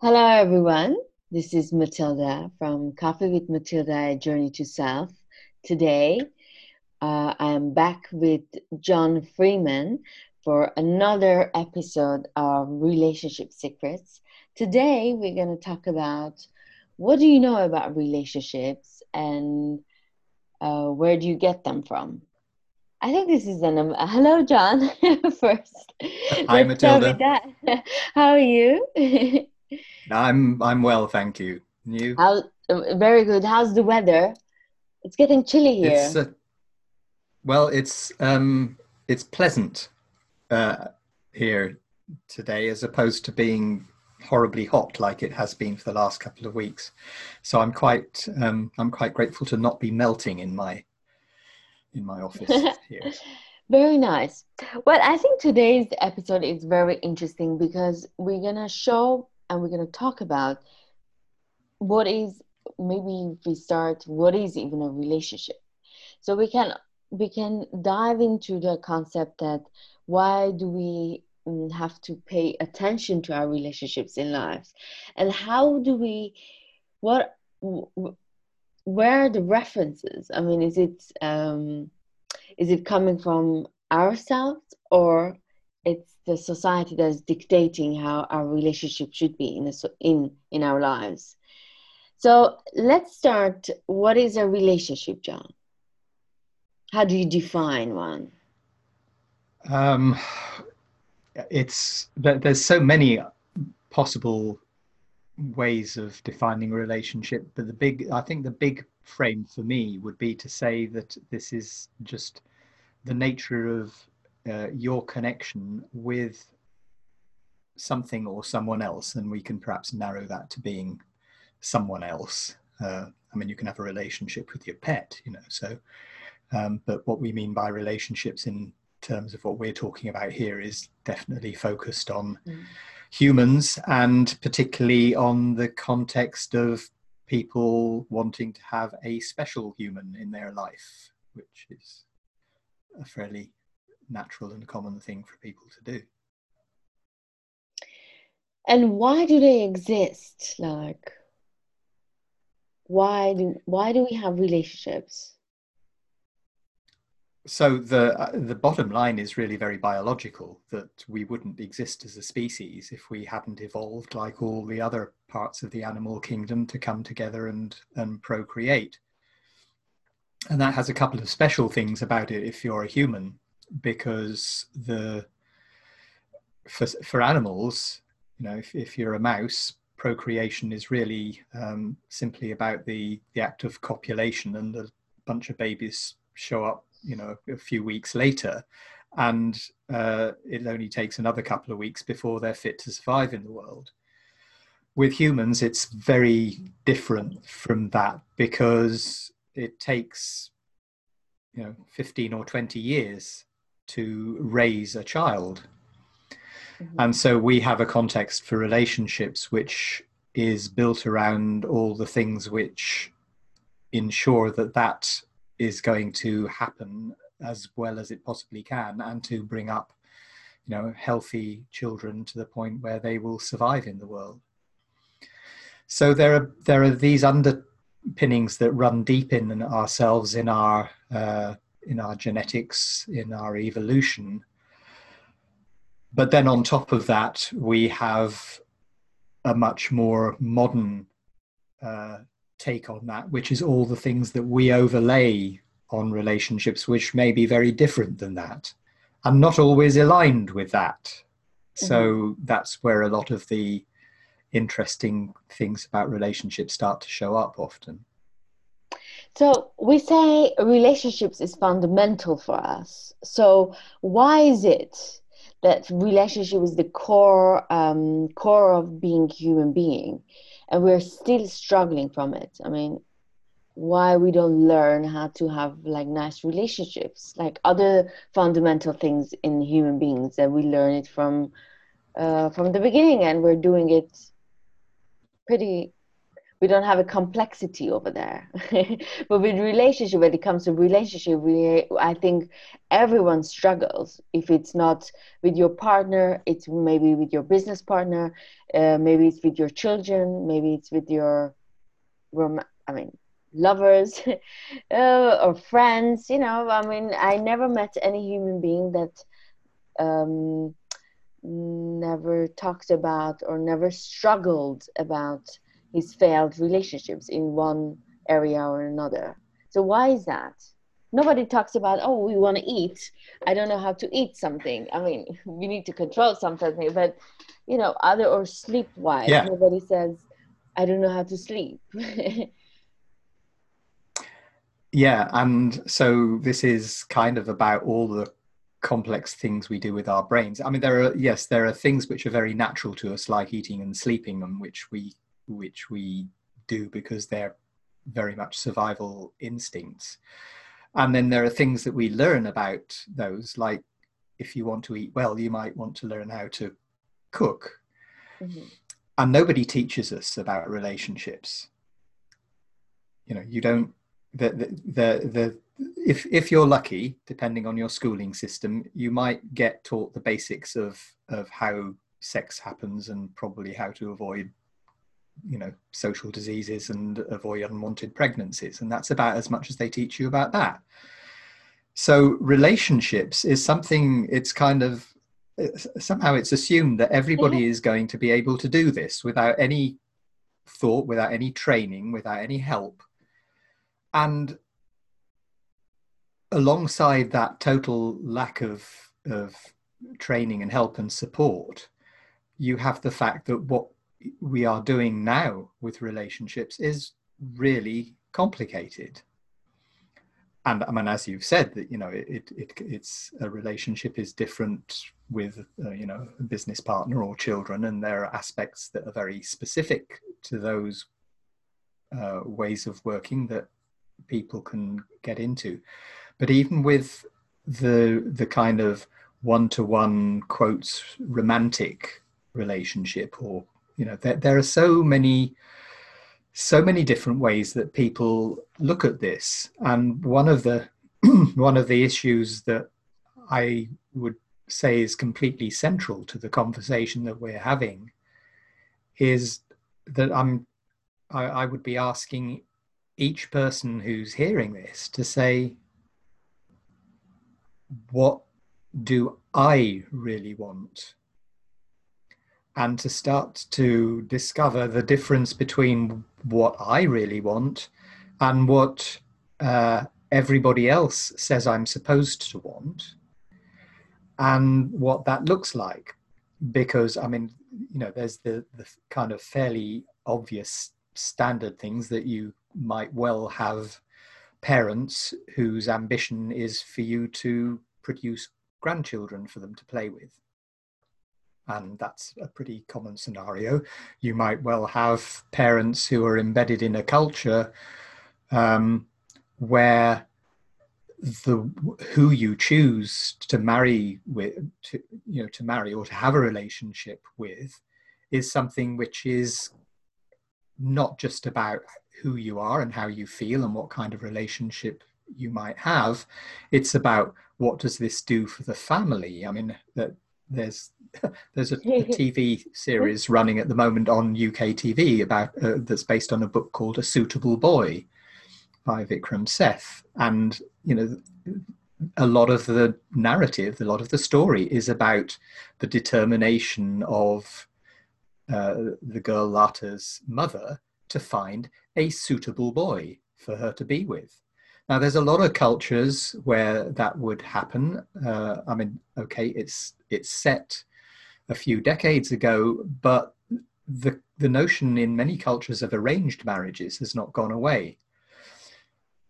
Hello, everyone. This is Matilda from Coffee with Matilda, A Journey to Self. Today, uh, I am back with John Freeman for another episode of Relationship Secrets. Today, we're going to talk about what do you know about relationships and uh, where do you get them from? I think this is an um, hello, John. First, hi Matilda. How are you? I'm I'm well, thank you. you? How very good. How's the weather? It's getting chilly here. It's, uh, well, it's um, it's pleasant uh, here today, as opposed to being horribly hot like it has been for the last couple of weeks. So I'm quite um, I'm quite grateful to not be melting in my in my office here. Very nice. Well, I think today's episode is very interesting because we're gonna show and we're gonna talk about what is maybe we start what is even a relationship. So we can we can dive into the concept that why do we mm, have to pay attention to our relationships in lives and how do we what where are the references i mean is it um is it coming from ourselves or it's the society that's dictating how our relationship should be in a, in in our lives. So let's start what is a relationship john? How do you define one? Um, it's there's so many possible ways of defining a relationship but the big i think the big frame for me would be to say that this is just the nature of uh, your connection with something or someone else and we can perhaps narrow that to being someone else uh, i mean you can have a relationship with your pet you know so um, but what we mean by relationships in terms of what we're talking about here is definitely focused on mm. humans and particularly on the context of people wanting to have a special human in their life, which is a fairly natural and common thing for people to do. And why do they exist? Like, why do why do we have relationships? so the uh, the bottom line is really very biological that we wouldn't exist as a species if we hadn't evolved like all the other parts of the animal kingdom to come together and and procreate and that has a couple of special things about it if you're a human because the for, for animals you know if, if you're a mouse procreation is really um, simply about the the act of copulation and a bunch of babies show up you know a few weeks later. And uh, it only takes another couple of weeks before they're fit to survive in the world. With humans it's very different from that because it takes you know 15 or 20 years to raise a child mm-hmm. and so we have a context for relationships which is built around all the things which ensure that that is going to happen as well as it possibly can and to bring up you know healthy children to the point where they will survive in the world so there are there are these underpinnings that run deep in ourselves in our uh, in our genetics in our evolution but then on top of that we have a much more modern uh, take on that, which is all the things that we overlay on relationships, which may be very different than that and not always aligned with that. Mm-hmm. So that's where a lot of the interesting things about relationships start to show up often. So we say relationships is fundamental for us. So why is it that relationship is the core um, core of being human being? and we're still struggling from it i mean why we don't learn how to have like nice relationships like other fundamental things in human beings that we learn it from uh, from the beginning and we're doing it pretty we don't have a complexity over there. But with relationship when it comes to relationship we i think everyone struggles. If it's not with your partner it's maybe with your business partner uh, maybe it's with your children maybe it's with your rom- i mean lovers uh, or friends you know. I mean i never met any human being that um, never talked about or never struggled about his failed relationships in one area or another. So why is that? Nobody talks about, oh, we want to eat. I don't know how to eat something. I mean, we need to control something, but you know, other or sleep wise, yeah. nobody says, I don't know how to sleep. yeah, and so this is kind of about all the complex things we do with our brains. I mean, there are yes, there are things which are very natural to us, like eating and sleeping, and which we which we do because they're very much survival instincts. And then there are things that we learn about those, like if you want to eat well, you might want to learn how to cook. Mm-hmm. And nobody teaches us about relationships. You know, you don't the the the, the if if you're lucky, depending on your schooling system, you might get taught the basics of of how sex happens and probably how to avoid you know social diseases and avoid unwanted pregnancies and that's about as much as they teach you about that. So relationships is something it's kind of somehow it's assumed that everybody mm-hmm. is going to be able to do this without any thought without any training without any help. And alongside that total lack of of training and help and support you have the fact that what we are doing now with relationships is really complicated and I mean, as you've said, that you know, it, it it's a relationship is different with uh, you know a business partner or children, and there are aspects that are very specific to those uh, ways of working that people can get into. But even with the the kind of one to one quotes romantic relationship or you know there, there are so many so many different ways that people look at this. And one of the one of the issues that i would say is completely central to the conversation that we're having is that i'm I, I would be asking each person who's hearing this to say what do i really want and to start to discover the difference between what I really want and what uh, everybody else says I'm supposed to want and what that looks like. Because, I mean, you know, there's the, the kind of fairly obvious standard things that you might well have parents whose ambition is for you to produce grandchildren for them to play with and that's a pretty common scenario. You might well have parents who are embedded in a culture um, where the who you choose to marry with, to, you know, to marry or to have a relationship with, is something which is not just about who you are and how you feel and what kind of relationship you might have. It's about what does this do for the family. I mean, that there's there's a, a, TV series running at the moment on UK TV about uh, that's based on a book called A Suitable Boy by Vikram Seth, and you know a lot of the narrative, a lot of the story is about the determination of uh, the girl Lata's mother to find a suitable boy for her to be with. Now, there's a lot of cultures where that would happen. Uh, I mean, okay, it's it's set a few decades ago, but the the notion in many cultures of arranged marriages has not gone away.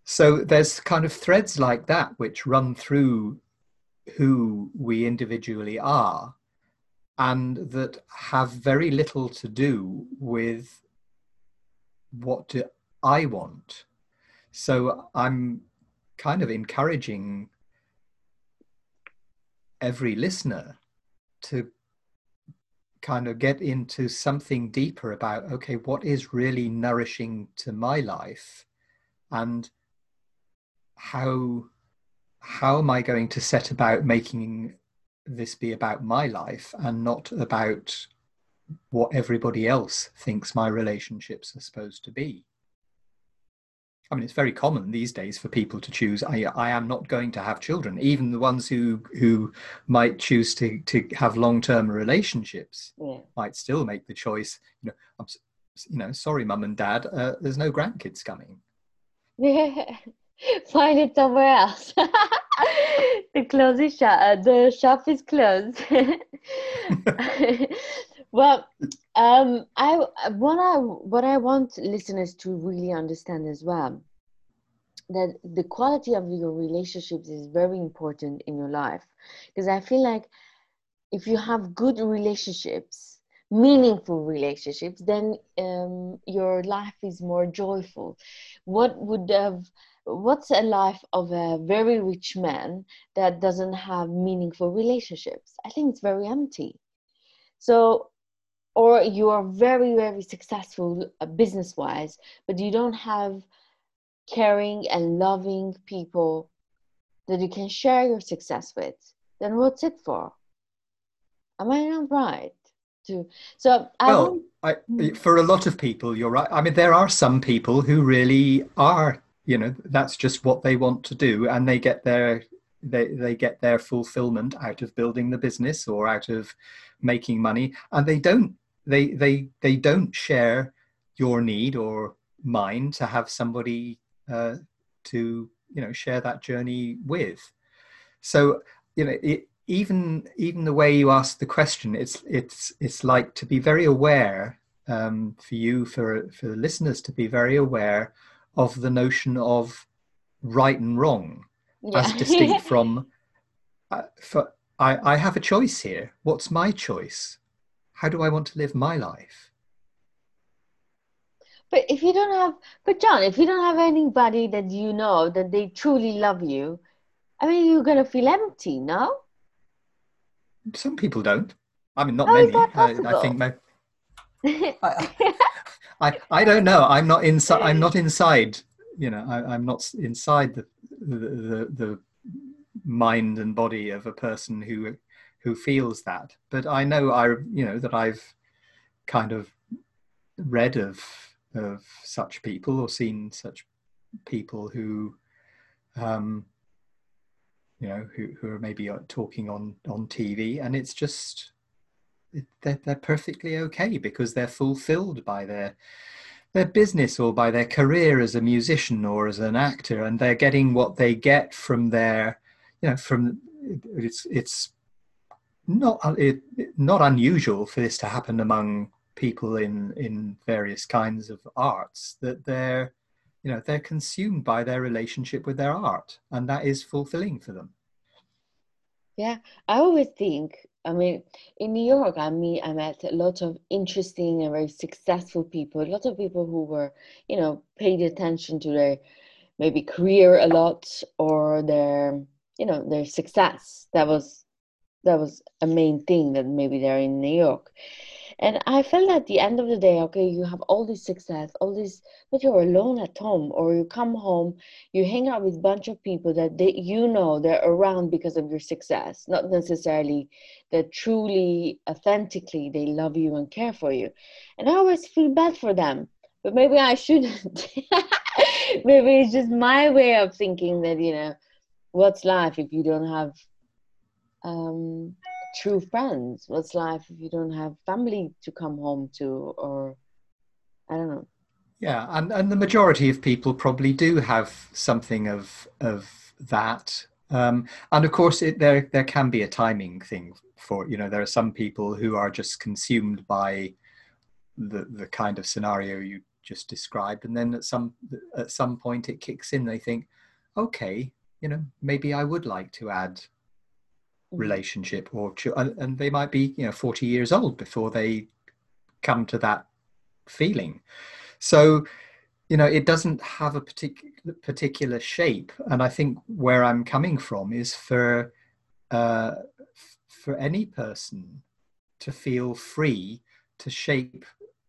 So there's kind of threads like that which run through who we individually are, and that have very little to do with what do I want so I'm kind of encouraging every listener to kind of get into something deeper about okay what is really nourishing to my life? And how how am i going to set about making this be about my life and not about what everybody else thinks my relationships are supposed to be I mean, it's very common these days for people to choose. I, I am not going to have children. Even the ones who who might choose to to have long term relationships yeah. might still make the choice. You know, I'm, you know, sorry, mum and dad, uh, there's no grandkids coming. Yeah, find it somewhere else. the closing shop. Uh, the shop is closed. well, um, I what I what I want listeners to really understand as well that the quality of your relationships is very important in your life because I feel like if you have good relationships, meaningful relationships, then um, your life is more joyful. What would have what's a life of a very rich man that doesn't have meaningful relationships? I think it's very empty. So or you are very very successful uh, business wise but you don't have caring and loving people that you can share your success with then what's it for? Am i not right? To so I well I, hmm. for a lot of people you're right. I mean there are some people who really are you know that's just what they want to do and they get their they, they get their fulfillment out of building the business or out of making money and they don't they they they don't share your need or mine to have somebody uh, to you know share that journey with. So you know it, even even the way you ask the question it's it's it's like to be very aware um, for you for for the listeners to be very aware of the notion of right and wrong yeah. as distinct from uh, for I, I have a choice here. What's my choice how do I want to live my life? But if you don't have, but John, if you don't have anybody that you know that they truly love you, I mean, you're gonna feel empty, no? Some people don't. I mean, not How many. I, I, think. My, I, I, I don't know. I'm not inside. I'm not inside. You know, I, am not inside the, the the the mind and body of a person who who feels that. But I know I you know that I've kind of read of of such people or seen such people who um, you know who, who are maybe uh, talking on on TV and it's just they're, they're perfectly okay because they're fulfilled by their their business or by their career as a musician or as an actor and they're getting what they get from their you know from it's it's not uh, it, not unusual for this to happen among people in in various kinds of arts that they're you know they're consumed by their relationship with their art and that is fulfilling for them. Yeah i always think i mean in new york i mean i met a lot of interesting and very successful people a lot of people who were you know paid attention to their maybe career a lot or their you know their success. That was that was a main thing that maybe they're in New York. And I felt at the end of the day, okay, you have all this success, all this, but you're alone at home, or you come home, you hang out with a bunch of people that they, you know they're around because of your success, not necessarily that truly, authentically, they love you and care for you. And I always feel bad for them, but maybe I shouldn't. maybe it's just my way of thinking that, you know, what's life if you don't have um, true friends? What's life if you don't have family to come home to, or I don't know. Yeah, and, and the majority of people probably do have something of of that. Um, and of course, it, there there can be a timing thing for you know there are some people who are just consumed by the the kind of scenario you just described, and then at some at some point it kicks in. They think, okay, you know, maybe I would like to add. Relationship or and they might be you know 40 years old before they come to that feeling. So you know it doesn't have a particular particular shape. And i think where i'm coming from is for uh, for any person to feel free to shape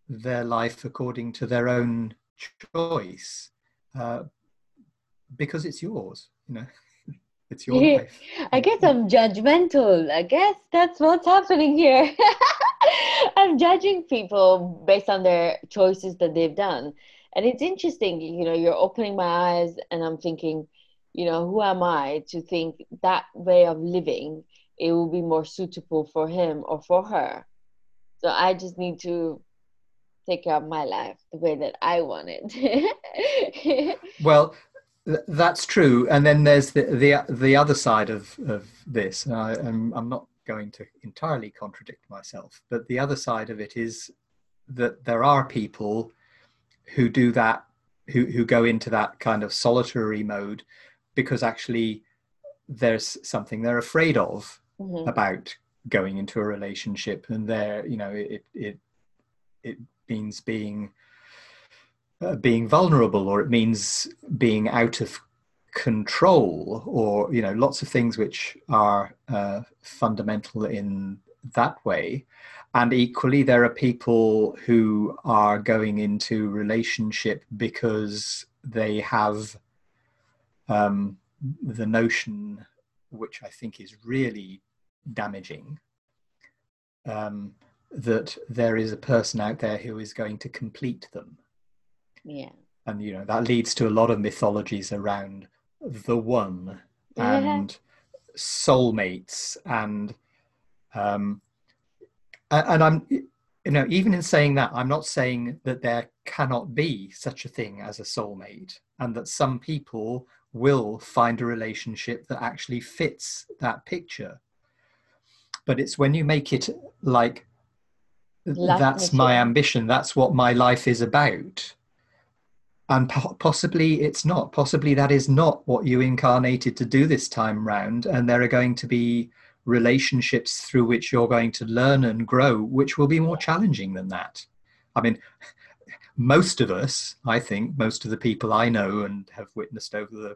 their life according to their own choice uh, because it's yours you know it's your life. I guess i'm judgmental. I guess that's what's happening here. I'm judging people based on their choices that they've done. And it's interesting you know you're opening my eyes and i'm thinking you know who am i to think that way of living it will be more suitable for him or for her? So i just need to take care of my life the way that i want it. Well that's true and then there's the the, the other side of, of this I, I'm, I'm not going to entirely contradict myself but the other side of it is that there are people who do that who, who go into that kind of solitary mode because actually there's something they're afraid of mm-hmm. about going into a relationship and they're you know it it it means being uh, being vulnerable or it means being out of control or you know lots of things which are uh, fundamental in that way. And equally there are people who are going into relationship because they have um, the notion which i think is really damaging um, that there is a person out there who is going to complete them yeah. And you know that leads to a lot of mythologies around the one yeah. and soulmates and um and i'm you know even in saying that i'm not saying that there cannot be such a thing as a soulmate and that some people will find a relationship that actually fits that picture. But it's when you make it like that's my ambition that's what my life is about and po- possibly it's not. Possibly that is not what you incarnated to do this time round. And there are going to be relationships through which you're going to learn and grow which will be more challenging than that. I mean most of us i think most of the people i know and have witnessed over the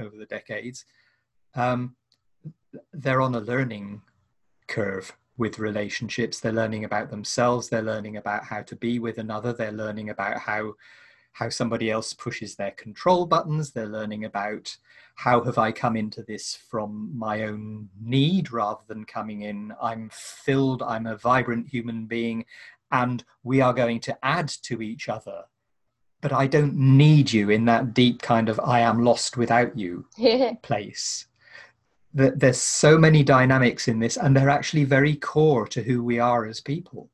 over the decades um, they're on a learning curve with relationships. They're learning about themselves. They're learning about how to be with another. They're learning about how how somebody else pushes their control buttons. They're learning about how have I come into this from my own need rather than coming in, I'm filled, I'm a vibrant human being, and we are going to add to each other. But I don't need you in that deep kind of I am lost without you place. That There's so many dynamics in this, and they're actually very core to who we are as people.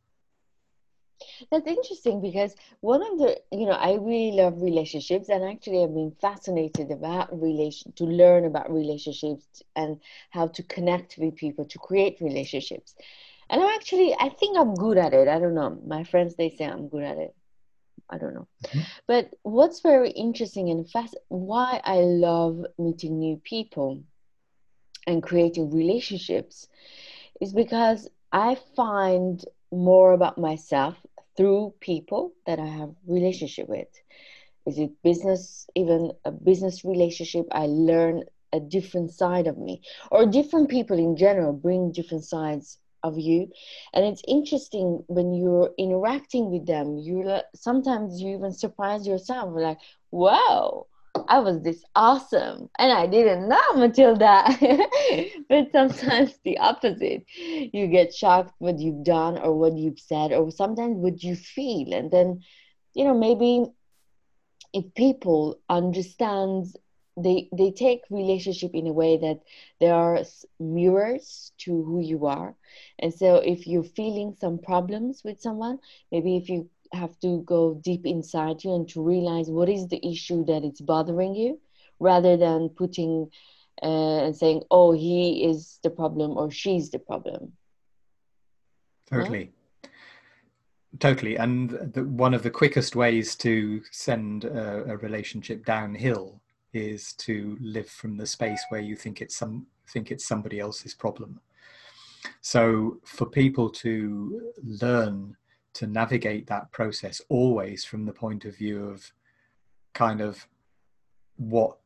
That's interesting because one of the, you know, I really love relationships and actually I've been fascinated about relation to learn about relationships and how to connect with people to create relationships. And I'm actually, I think I'm good at it. I don't know. My friends, they say I'm good at it. I don't know. Mm-hmm. But what's very interesting and fast, why I love meeting new people and creating relationships is because I find more about myself through people that I have relationship with. Is it business, even a business relationship? I learn a different side of me, or different people in general bring different sides of you, and it's interesting when you're interacting with them. You sometimes you even surprise yourself, like, "Wow, I was this awesome and I didn't know Matilda. but sometimes the opposite. You get shocked what you've done or what you've said or sometimes what you feel. And then, you know, maybe if people understand they they take relationship in a way that there are mirrors to who you are and so if you're feeling some problems with someone maybe if you have to go deep inside you and to realize what is the issue that it's bothering you rather than putting uh, and saying oh he is the problem or she's the problem. Totally. Yeah? totally. And the, one of the quickest ways to send a, a, relationship downhill is to live from the space where you think it's some think it's somebody else's problem. So for people to learn to navigate that process always from the point of view of kind of what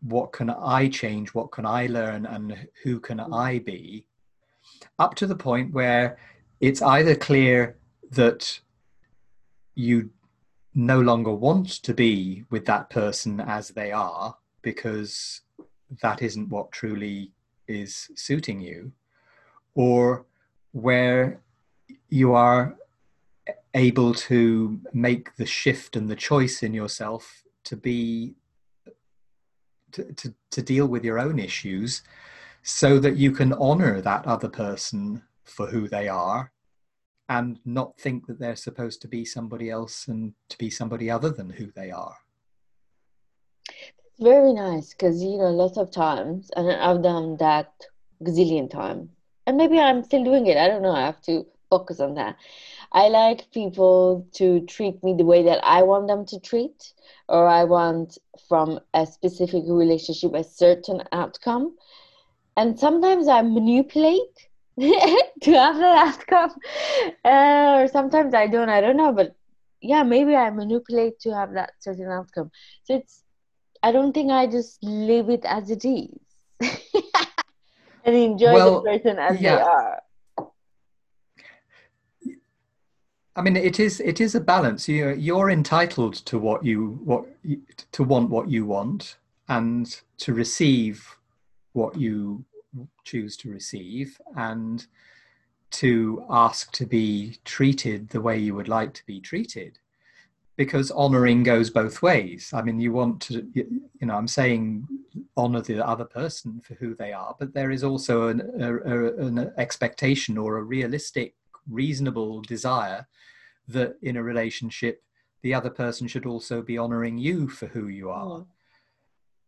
what can I change, what can I learn, and who can mm. I be, up to the point where it's either clear that you no longer want to be with that person as they are because that isn't what truly is suiting you, or where you are able to make the shift and the choice in yourself to be to, to, to deal with your own issues so that you can honor that other person for who they are and not think that they're supposed to be somebody else and to be somebody other than who they are. It's very nice because you know lots of times, and I've done that gazillion times, and maybe I'm still doing it. I don't know. I have to focus on that. I like people to treat me the way that I want them to treat, or I want from a specific relationship a certain outcome. And sometimes I manipulate to have that outcome, uh, or sometimes I don't. I don't know, but yeah, maybe I manipulate to have that certain outcome. So it's, I don't think I just leave it as it is and enjoy well, the person as yeah. they are. I mean, it is it is a balance. You you're entitled to what you what to want what you want and to receive what you choose to receive and to ask to be treated the way you would like to be treated because honoring goes both ways i mean you want to you know i'm saying honor the other person for who they are but there is also an, a, a, an expectation or a realistic reasonable desire that in a relationship the other person should also be honoring you for who you are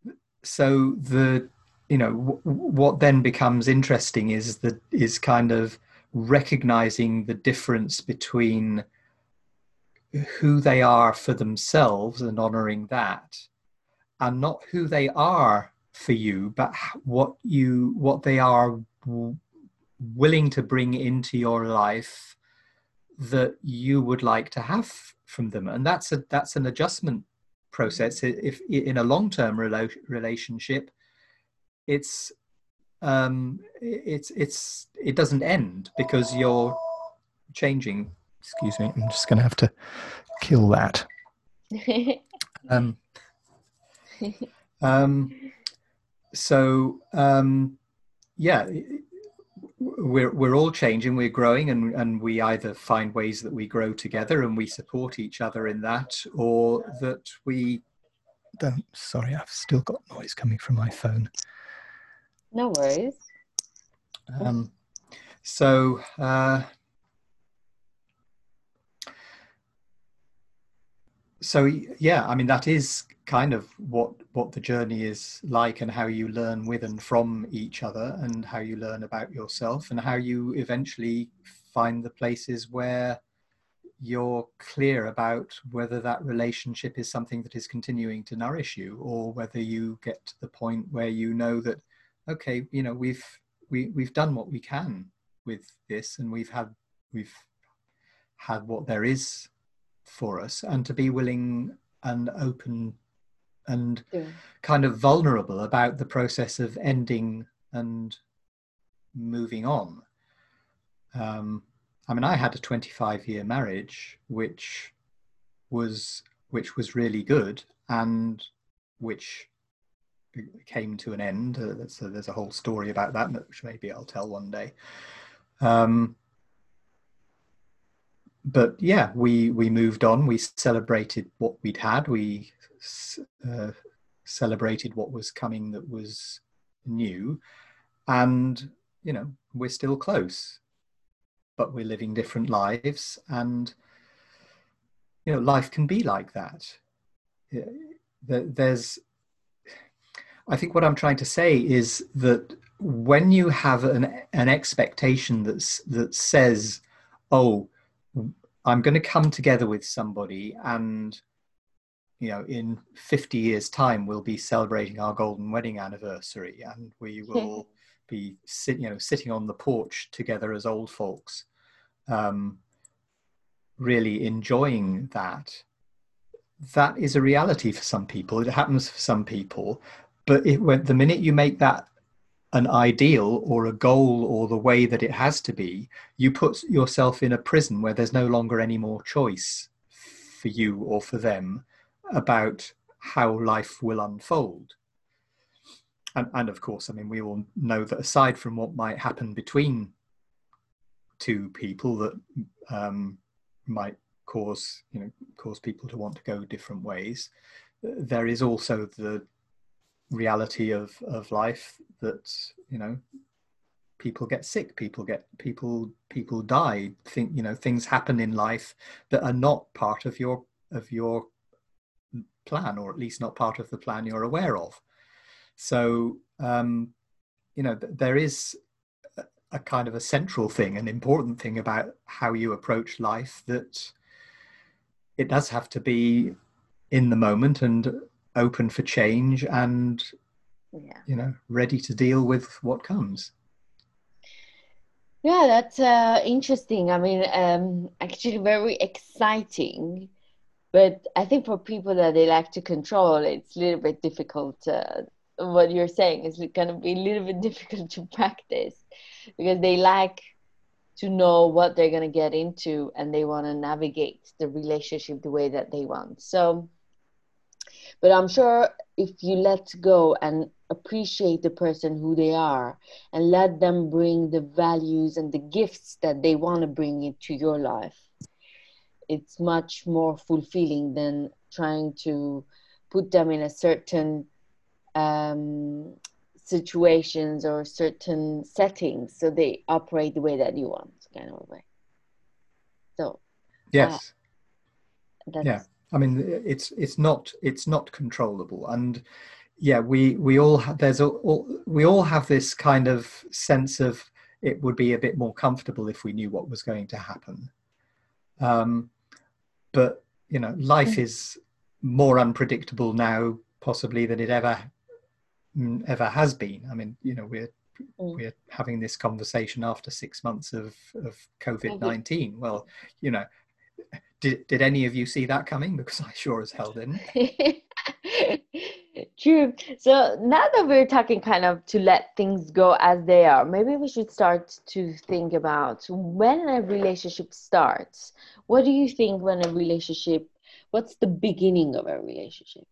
mm. so the you know w- what then becomes interesting is that is kind of recognizing the difference between who they are for themselves and honoring that and not who they are for you but what you what they are willing to bring into your life that you would like to have from them and that's a that's an adjustment process if in a long-term rela- relationship it's um, it's it's it doesn't end because you're changing. Excuse me, I'm just going to have to kill that. um, um, so um, yeah, we're we're all changing, we're growing, and and we either find ways that we grow together and we support each other in that, or that we don't. Sorry, I've still got noise coming from my phone. No worries. Um, so, uh, so yeah, I mean that is kind of what what the journey is like, and how you learn with and from each other, and how you learn about yourself, and how you eventually find the places where you're clear about whether that relationship is something that is continuing to nourish you, or whether you get to the point where you know that okay, you know, we've we we've done what we can with this, and we've had we've had what there is for us, and to be willing and open and yeah. kind of vulnerable about the process of ending and moving on. Um, I mean, I had a 25 year marriage, which was which was really good, and which came to an end. Uh, so there's a whole story about that, which maybe I'll tell one day. Um, but yeah, we we moved on. We celebrated what we'd had. We uh, celebrated what was coming that was new, and you know we're still close, but we're living different lives, and you know life can be like that. There's I think what I'm trying to say is that when you have an, an expectation that's, that says, oh, I'm going to come together with somebody and you know in 50 years time we'll be celebrating our golden wedding anniversary and we will be sit, you know sitting on the porch together as old folks um, really enjoying that. That is a reality for some people. It happens for some people. But it, when, the minute you make that an ideal or a goal or the way that it has to be, you put yourself in a prison where there's no longer any more choice for you or for them about how life will unfold. And, and of course, I mean, we all know that aside from what might happen between two people that um, might cause, you know, cause people to want to go different ways, there is also the reality of of life that you know people get sick people get people people die think you know things happen in life that are not part of your of your plan or at least not part of the plan you're aware of. So um you know there is a, kind of a central thing an important thing about how you approach life that it does have to be in the moment and open for change and yeah. you know ready to deal with what comes. Yeah that's uh, interesting. I mean um, actually very exciting but i think for people that they like to control it's a little bit difficult uh, what you're saying is going to be a little bit difficult to practice because they like to know what they're going to get into and they want to navigate the relationship the way that they want. So but I'm sure if you let go and appreciate the person who they are and let them bring the values and the gifts that they want to bring into your life, it's much more fulfilling than trying to put them in a certain um, situations or certain settings so they operate the way that you want, kind of way. So, yes. Uh, yeah I mean, it's it's not it's not controllable, and yeah, we we all have, there's a, all, we all have this kind of sense of it would be a bit more comfortable if we knew what was going to happen. Um, but you know, life mm. is more unpredictable now, possibly than it ever mm, ever has been. I mean, you know, we're mm. we're having this conversation after six months of of COVID nineteen. Well, you know, did, did any of you see that coming? Because I sure as hell didn't. True. So now that we're talking kind of to let things go as they are, maybe we should start to think about when a relationship starts. What do you think when a relationship, what's the beginning of a relationship?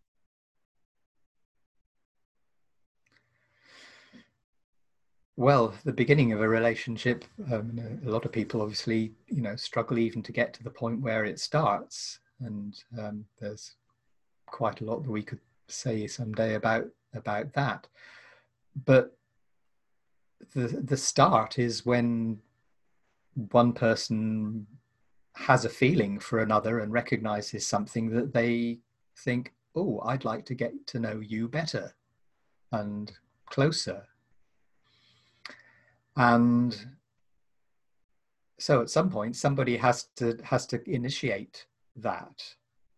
Well, the beginning of a relationship, um, a lot of people obviously, you know, struggle even to get to the point where it starts, and um, there's quite a lot that we could say someday about about that. But the the start is when one person has a feeling for another and recognizes something that they think, oh, I'd like to get to know you better and closer and so at some point somebody has to has to initiate that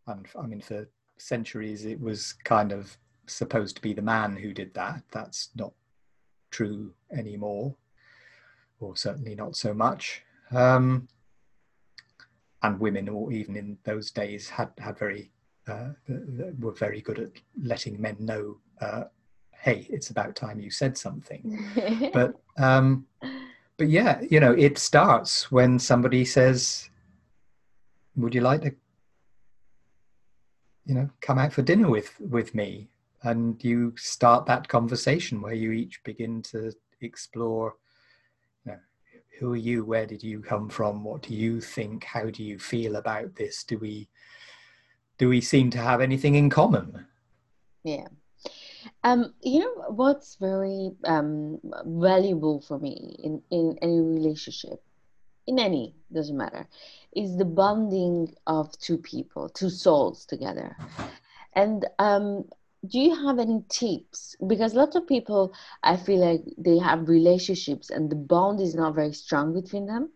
and i mean for centuries it was kind of supposed to be the man who did that. That's not true anymore or certainly not so much. Um, and women or even in those days had had very uh, were very good at letting men know uh, hey it's about time you said something. But um but yeah you know it starts when somebody says would you like to you know come out for dinner with with me. And you start that conversation where you each begin to explore you know, who are you? Where did you come from? What do you think? How do you feel about this? Do we do we seem to have anything in common? Yeah. Um, you know what's very um, valuable for me in, in any relationship, in any doesn't matter, is the bonding of two people, two souls together. And um, do you have any tips? Because lots of people, I feel like they have relationships and the bond is not very strong between them.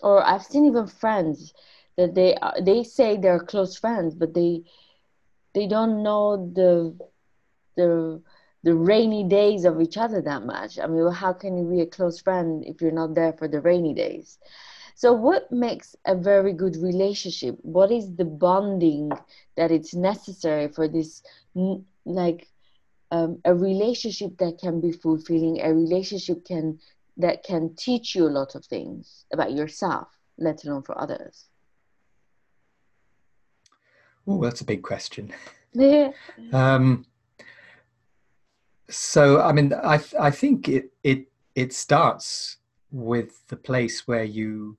Or I've seen even friends that they are, they say they're close friends, but they they don't know the the the rainy days of each other that much. I mean, how can you be a close friend if you're not there for the rainy days? So, what makes a very good relationship? What is the bonding that it's necessary for this, like, um, a relationship that can be fulfilling, a relationship can that can teach you a lot of things about yourself, let alone for others? Oh, that's a big question. Yeah. um, so, I mean, I I think it it it starts with the place where you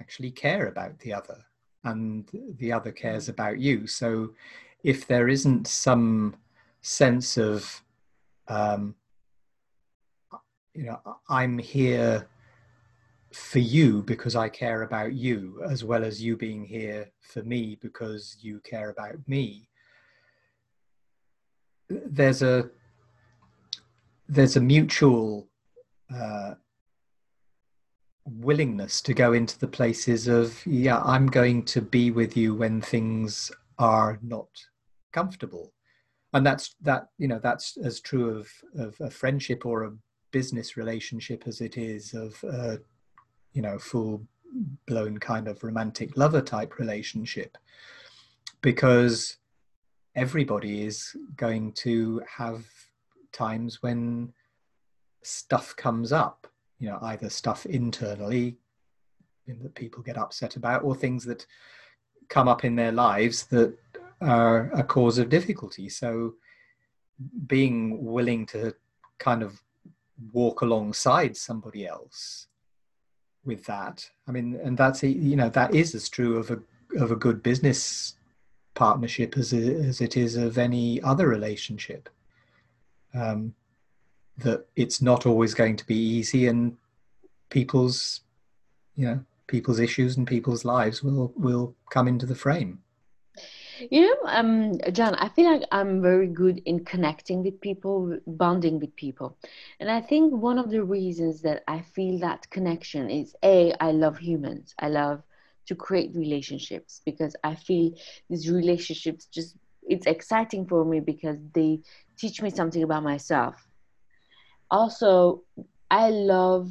actually care about the other and the other cares about you. So, if there isn't some sense of um, you know i'm here for you because i care about you as well as you being here for me because you care about me there's a there's a mutual uh, willingness to go into the places of yeah i'm going to be with you when things are not comfortable. And that's that you know that's as true of of a friendship or a business relationship as it is of a you know full blown kind of romantic lover type relationship. Because everybody is going to have times when stuff comes up you know either stuff internally that people get upset about or things that come up in their lives that are a cause of difficulty. So being willing to kind of walk alongside somebody else with that i mean and that's you know that is as true of a of a good business partnership as it, as it is of any other relationship um, that it's not always going to be easy and people's you know people's issues and people's lives will will come into the frame you know, um, John, I feel like I'm very good in connecting with people, bonding with people. And I think one of the reasons that I feel that connection is A, I love humans. I love to create relationships because I feel these relationships just, it's exciting for me because they teach me something about myself. Also, I love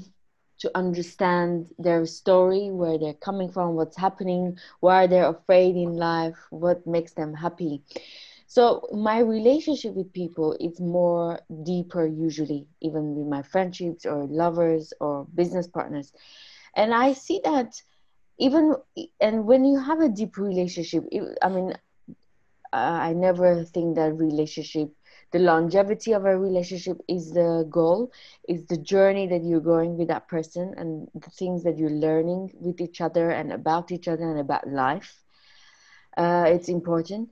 to understand their story, where they're coming from, what's happening, why they're afraid in life, what makes them happy. So my relationship with people is more deeper usually, even with my friendships or lovers or business partners. And I see that even and when you have a deep relationship, I mean, I never think that relationship the longevity of a relationship is the goal is the journey that you're going with that person and the things that you're learning with each other and about each other and about life. Uh, it's important.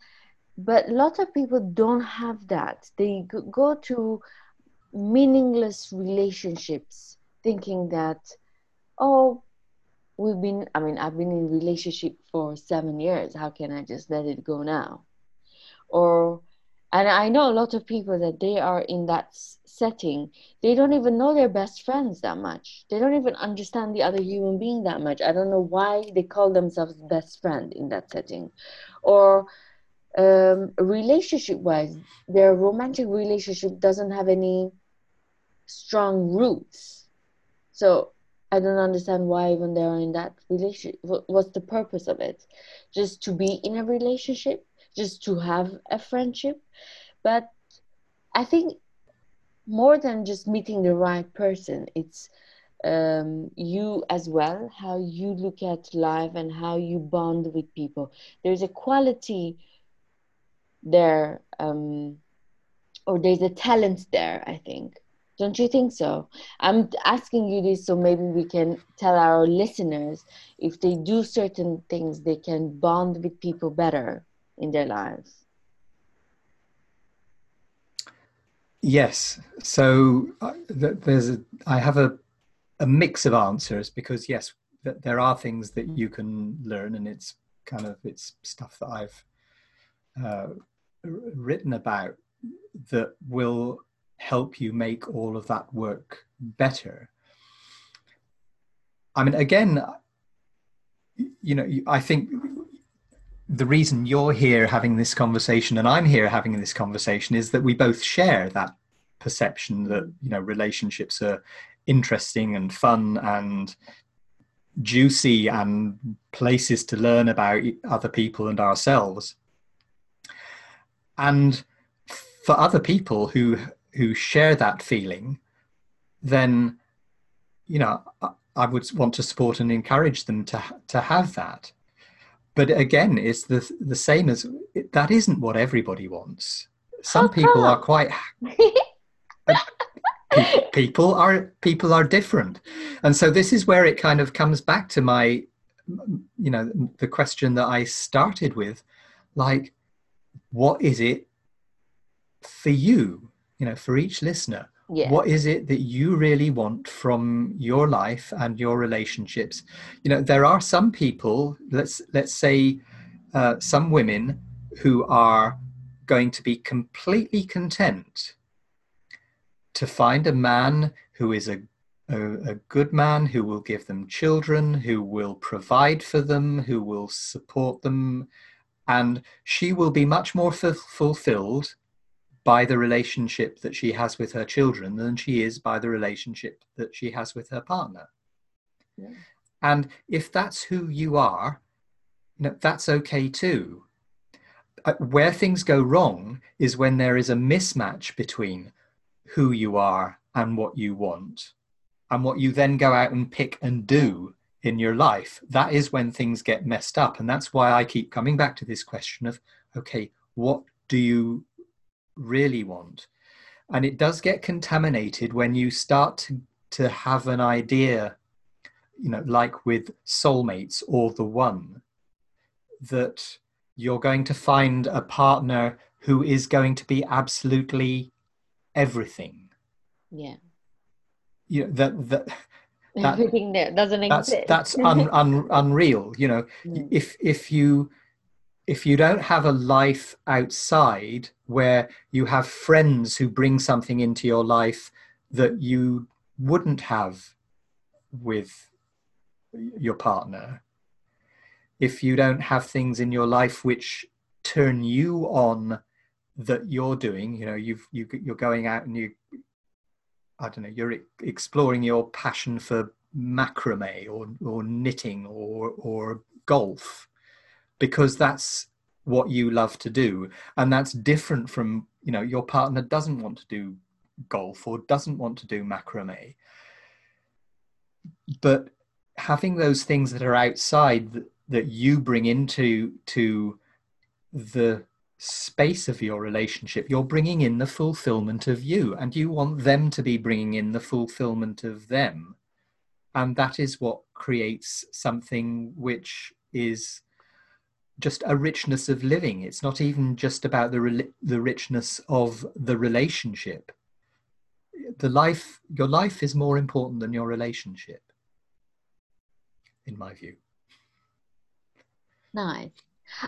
But lots of people don't have that. They go to meaningless relationships thinking that oh we've been i mean i've been in relationship for seven years. How can i just let it go now? Or and i know a lot of people that they are in that setting. They don't even know their best friends that much. They don't even understand the other human being that much. I don't know why they call themselves best friend in that setting. Or um, relationship wise their romantic relationship doesn't have any strong roots. So i don't understand why even they're in that relationship what's the purpose of it just to be in a relationship just to have a friendship. But I think more than just meeting the right person, it's um, you as well, how you look at life and how you bond with people. There's a quality there, um, or there's a talent there, I think. Don't you think so? I'm asking you this so maybe we can tell our listeners if they do certain things, they can bond with people better in their lives? Yes. So uh, there's a, I have a, a mix of answers because yes, th- there are things that you can learn, and it's kind of it's stuff that I've uh, written about that will help you make all of that work better. I mean, again, you know, I think the reason you're here having this conversation and I'm here having this conversation is that we both share that perception that you know relationships are interesting and fun and juicy and places to learn about other people and ourselves and for other people who who share that feeling, then you know I, would want to support and encourage them to to have that. But again, it's the the same as that isn't what everybody wants. Some oh, people are quite people are people are different and so this is where it kind of comes back to my you know the question that i started with like what is it for you you know for each listener yeah. what is it that you really want from your life and your relationships you know there are some people let's let's say uh, some women who are going to be completely content to find a man who is a, a, a, good man, who will give them children, who will provide for them, who will support them. And she will be much more f- fulfilled by the relationship that she has with her children than she is by the relationship that she has with her partner. Yeah. And if that's who you are, you know, that's okay too. Uh, where things go wrong is when there is a mismatch between who you are and what you want and what you then go out and pick and do in your life that is when things get messed up and that's why i keep coming back to this question of okay what do you really want and it does get contaminated when you start to, to have an idea you know like with soulmates or the one that you're going to find a partner who is going to be absolutely everything. Yeah. You know, that that that, everything that doesn't that's, exist. That's un, un, unreal. You know, mm. if if you if you don't have a life outside where you have friends who bring something into your life that you wouldn't have with your partner, if you don't have things in your life which turn you on that you're doing you know you've you, you're going out and you i don't know you're exploring your passion for macrame or or knitting or or golf because that's what you love to do and that's different from you know your partner doesn't want to do golf or doesn't want to do macrame but having those things that are outside that, that you bring into to the space of your relationship, you're bringing in the fulfillment of you, and you want them to be bringing in the fulfillment of them. And that is what creates something which is just a richness of living. It's not even just about the, the richness of the relationship. The life, your life is more important than your relationship, in my view. Nice.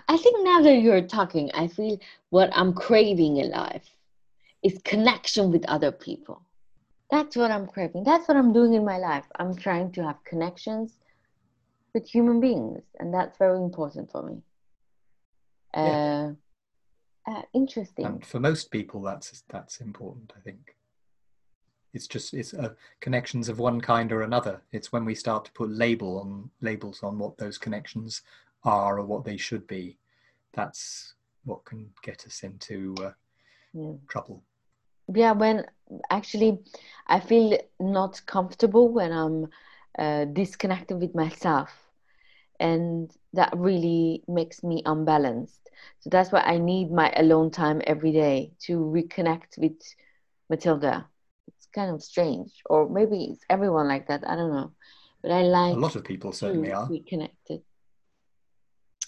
I think now that you're talking, I feel what I'm craving in life is connection with other people. That's what I'm craving. That's what I'm doing in my life. I'm trying to have connections with human beings, and that's very important for me. Yeah. Uh, uh, interesting. And for most people, that's that's important. I think it's just it's uh, connections of one kind or another. It's when we start to put label on labels on what those connections are or what they should be, that's what can get us into uh, yeah. trouble. Yeah, when actually I feel not comfortable when I'm uh, disconnected with myself, and that really makes me unbalanced. So that's why I need my alone time every day to reconnect with Matilda. It's kind of strange, or maybe it's everyone like that. I don't know, but I like a lot of people certainly are reconnected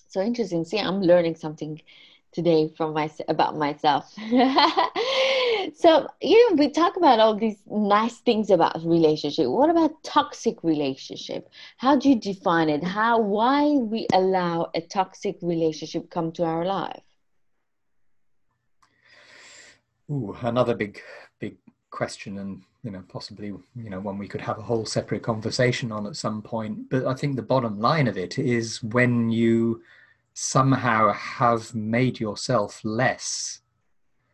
so interesting. See, I'm learning something today from my about myself. so you know, we talk about all these nice things about relationship. What about toxic relationship? How do you define it? How why we allow a toxic relationship come to our life? Ooh, another big, big question, and you know, possibly you know one we could have a whole separate conversation on at some point. But I think the bottom line of it is when you somehow have made yourself less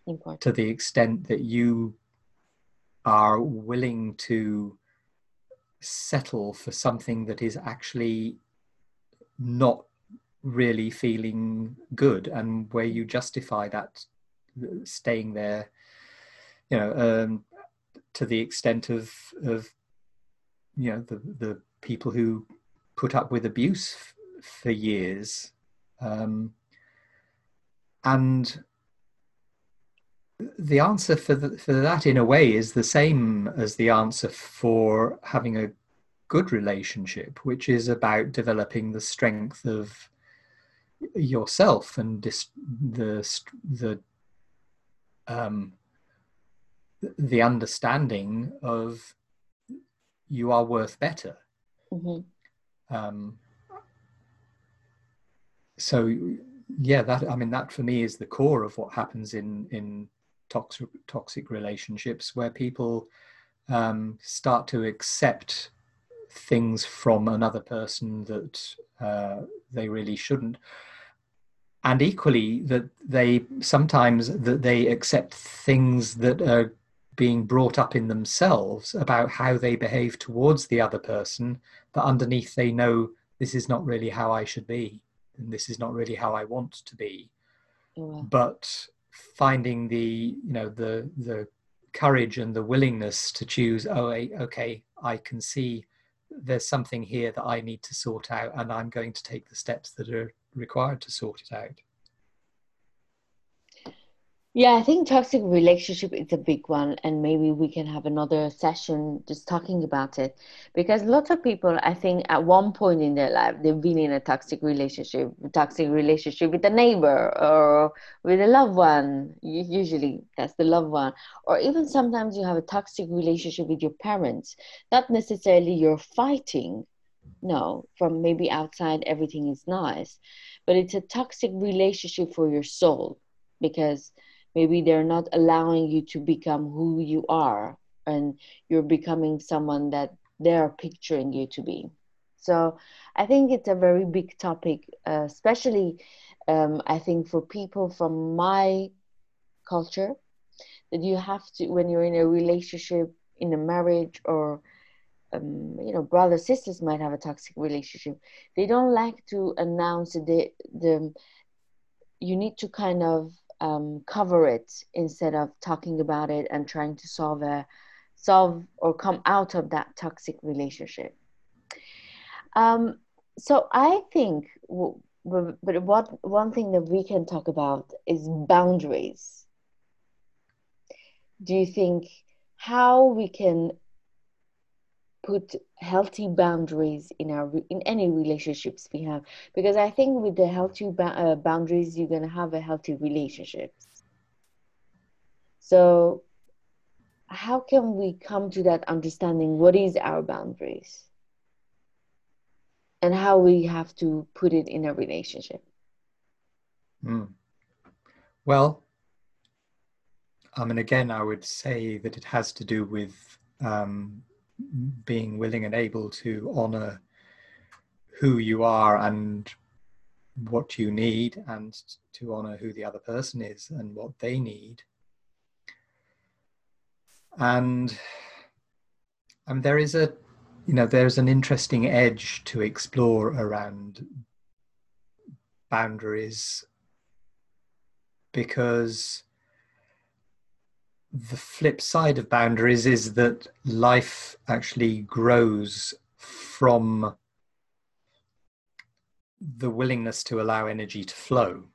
Important. to the extent that you are willing to settle for something that is actually not really feeling good and where you justify that staying there, you know, um, to the extent of of you know the the people who put up with abuse f- for years, um, and the answer for the, for that in a way is the same as the answer for having a good relationship which is about developing the strength of yourself and dis- the the um, the understanding of you are worth better. Mm-hmm. Um, so yeah, that I mean that for me is the core of what happens in in toxic toxic relationships where people um, start to accept things from another person that uh, they really shouldn't. And equally that they sometimes that they accept things that are being brought up in themselves about how they behave towards the other person but underneath they know this is not really how i should be and this is not really how i want to be. But finding the you know the the courage and the willingness to choose oh okay i can see there's something here that i need to sort out and i'm going to take the steps that are required to sort it out yeah, I think toxic relationship is a big one, and maybe we can have another session just talking about it. Because lots of people, I think, at one point in their life, they've been in a toxic relationship, toxic relationship with a neighbor or with a loved one. Usually, that's the loved one, or even sometimes you have a toxic relationship with your parents. Not necessarily you're fighting. No, from maybe outside everything is nice, but it's a toxic relationship for your soul because maybe they're not allowing you to become who you are and you're becoming someone that they're picturing you to be. So i think it's a very big topic uh, especially um, i think for people from my culture that you have to when you're in a relationship in a marriage or um, you know brothers sisters might have a toxic relationship they don't like to announce the the you need to kind of um, cover it instead of talking about it and trying to solve a solve or come out of that toxic relationship. Um, so i think but what one thing that we can talk about is boundaries. Do you think how we can put healthy boundaries in our in any relationships we have. Because i think with the healthy uh, boundaries you're going to have a healthy relationship so how can we come to that understanding? What is our boundaries? And how we have to put it in a relationship. Mm. well i mean again i would say that it has to do with um, being willing and able to honor who you are and what you need and to honor who the other person is and what they need. And and there is a you know there's an interesting edge to explore around boundaries because the flip side of boundaries is that life actually grows from the willingness to allow energy to flow.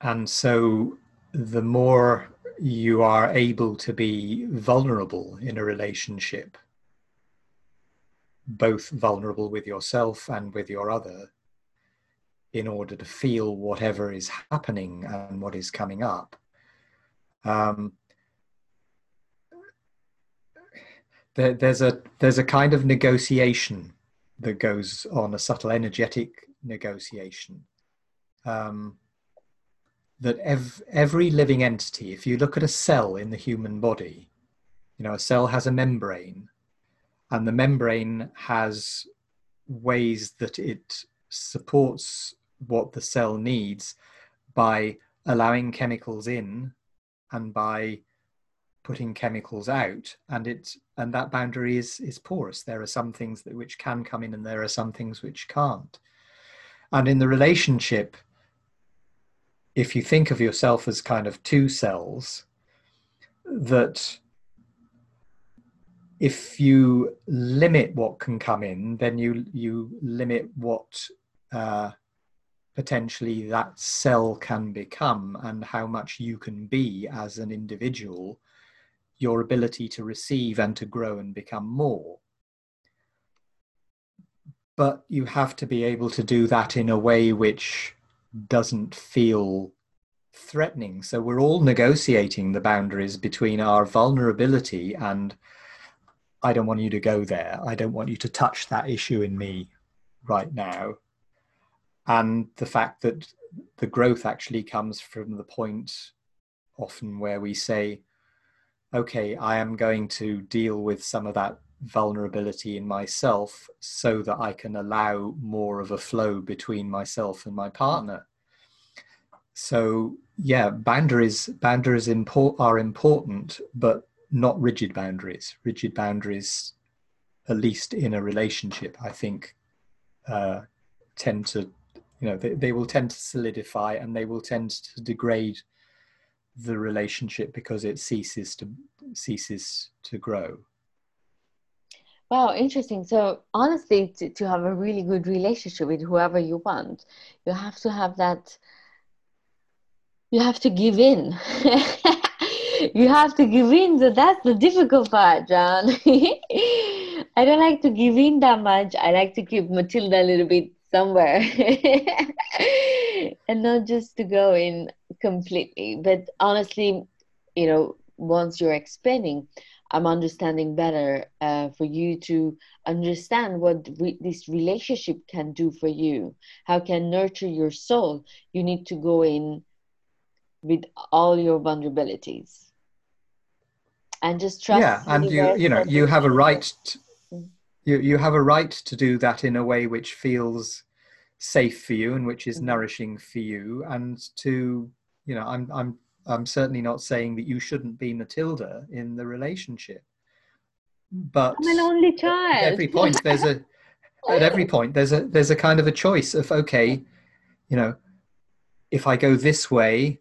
And so the more you are able to be vulnerable in a relationship, both vulnerable with yourself and with your other, in order to feel whatever is happening and what is coming up, um, there, there's a there's a kind of negotiation that goes on, a subtle energetic negotiation. Um, that ev- every living entity, if you look at a cell in the human body, you know, a cell has a membrane, and the membrane has ways that it supports what the cell needs by allowing chemicals in and by putting chemicals out and it and that boundary is is porous. There are some things that which can come in and there are some things which can't. And in the relationship if you think of yourself as kind of two cells, that if you limit what can come in, then you you limit what uh, potentially that cell can become and how much you can be as an individual, your ability to receive and to grow and become more. But you have to be able to do that in a way which doesn't feel threatening. So we're all negotiating the boundaries between our vulnerability and I don't want you to go there. I don't want you to touch that issue in me right now and the fact that the growth actually comes from the point often where we say okay i am going to deal with some of that vulnerability in myself so that i can allow more of a flow between myself and my partner. So yeah boundaries boundaries import, are important but not rigid boundaries. Rigid boundaries at least in a relationship i think uh, tend to you know they, they will tend to solidify and they will tend to degrade the relationship because it ceases to ceases to grow. Wow interesting. So honestly to, to have a really good relationship with whoever you want you have to have that you have to give in. You have to give in. So that's the difficult part john. I don't like to give in that much. I like to keep matilda a little bit somewhere. And not just to go in completely but honestly you know once you're expanding i'm understanding better uh, for you to understand what re- this relationship can do for you how can nurture your soul. You need to go in with all your vulnerabilities. And just trust yeah and you you know you have a right to, you, you have a right to do that in a way which feels safe for you and which is mm-hmm. nourishing for you. And to you know i'm i'm i'm certainly not saying that you shouldn't be matilda in the relationship. But i'm an only child. at every point there's a at every point there's a there's a kind of a choice of okay you know if i go this way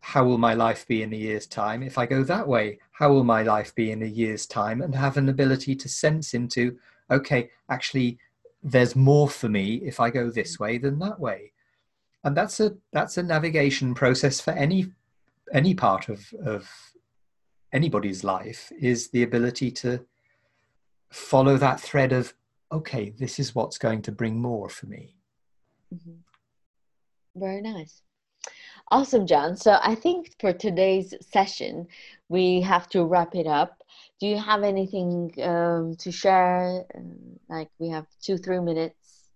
how will my life be in a year's time? If i go that way how will my life be in a year's time? And have an ability to sense into okay actually there's more for me if i go this way than that way. And that's a that's a navigation process for any any part of of anybody's life is the ability to follow that thread of okay this is what's going to bring more for me. Mm-hmm. very nice Awesome, John. So I think for today's session, we have to wrap it up. Do you have anything um, to share? Like we have two, three minutes.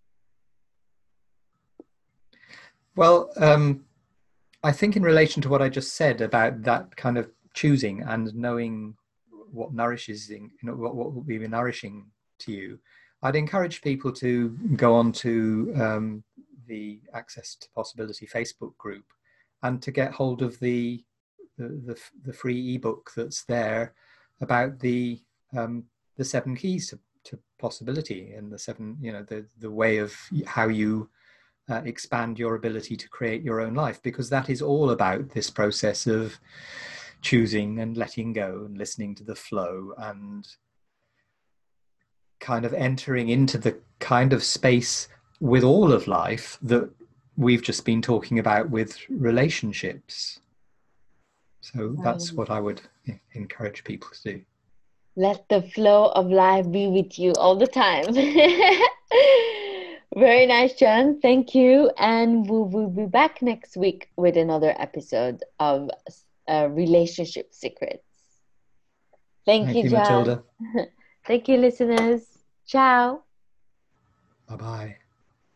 Well, um, I think in relation to what I just said about that kind of choosing and knowing what nourishes, you know, what, what will be nourishing to you, I'd encourage people to go on to um, the Access to Possibility Facebook group and to get hold of the the, the, the free ebook that's there about the um, the seven keys to, to possibility and the seven you know the the way of how you uh, expand your ability to create your own life because that is all about this process of choosing and letting go and listening to the flow and kind of entering into the kind of space with all of life that we've just been talking about with relationships. So that's what I would encourage people to do. Let the flow of life be with you all the time. Very nice, John. Thank you. And we will be back next week with another episode of uh, Relationship Secrets. Thank, Thank you, you, John. Matilda. Thank you, listeners. Ciao. Bye bye.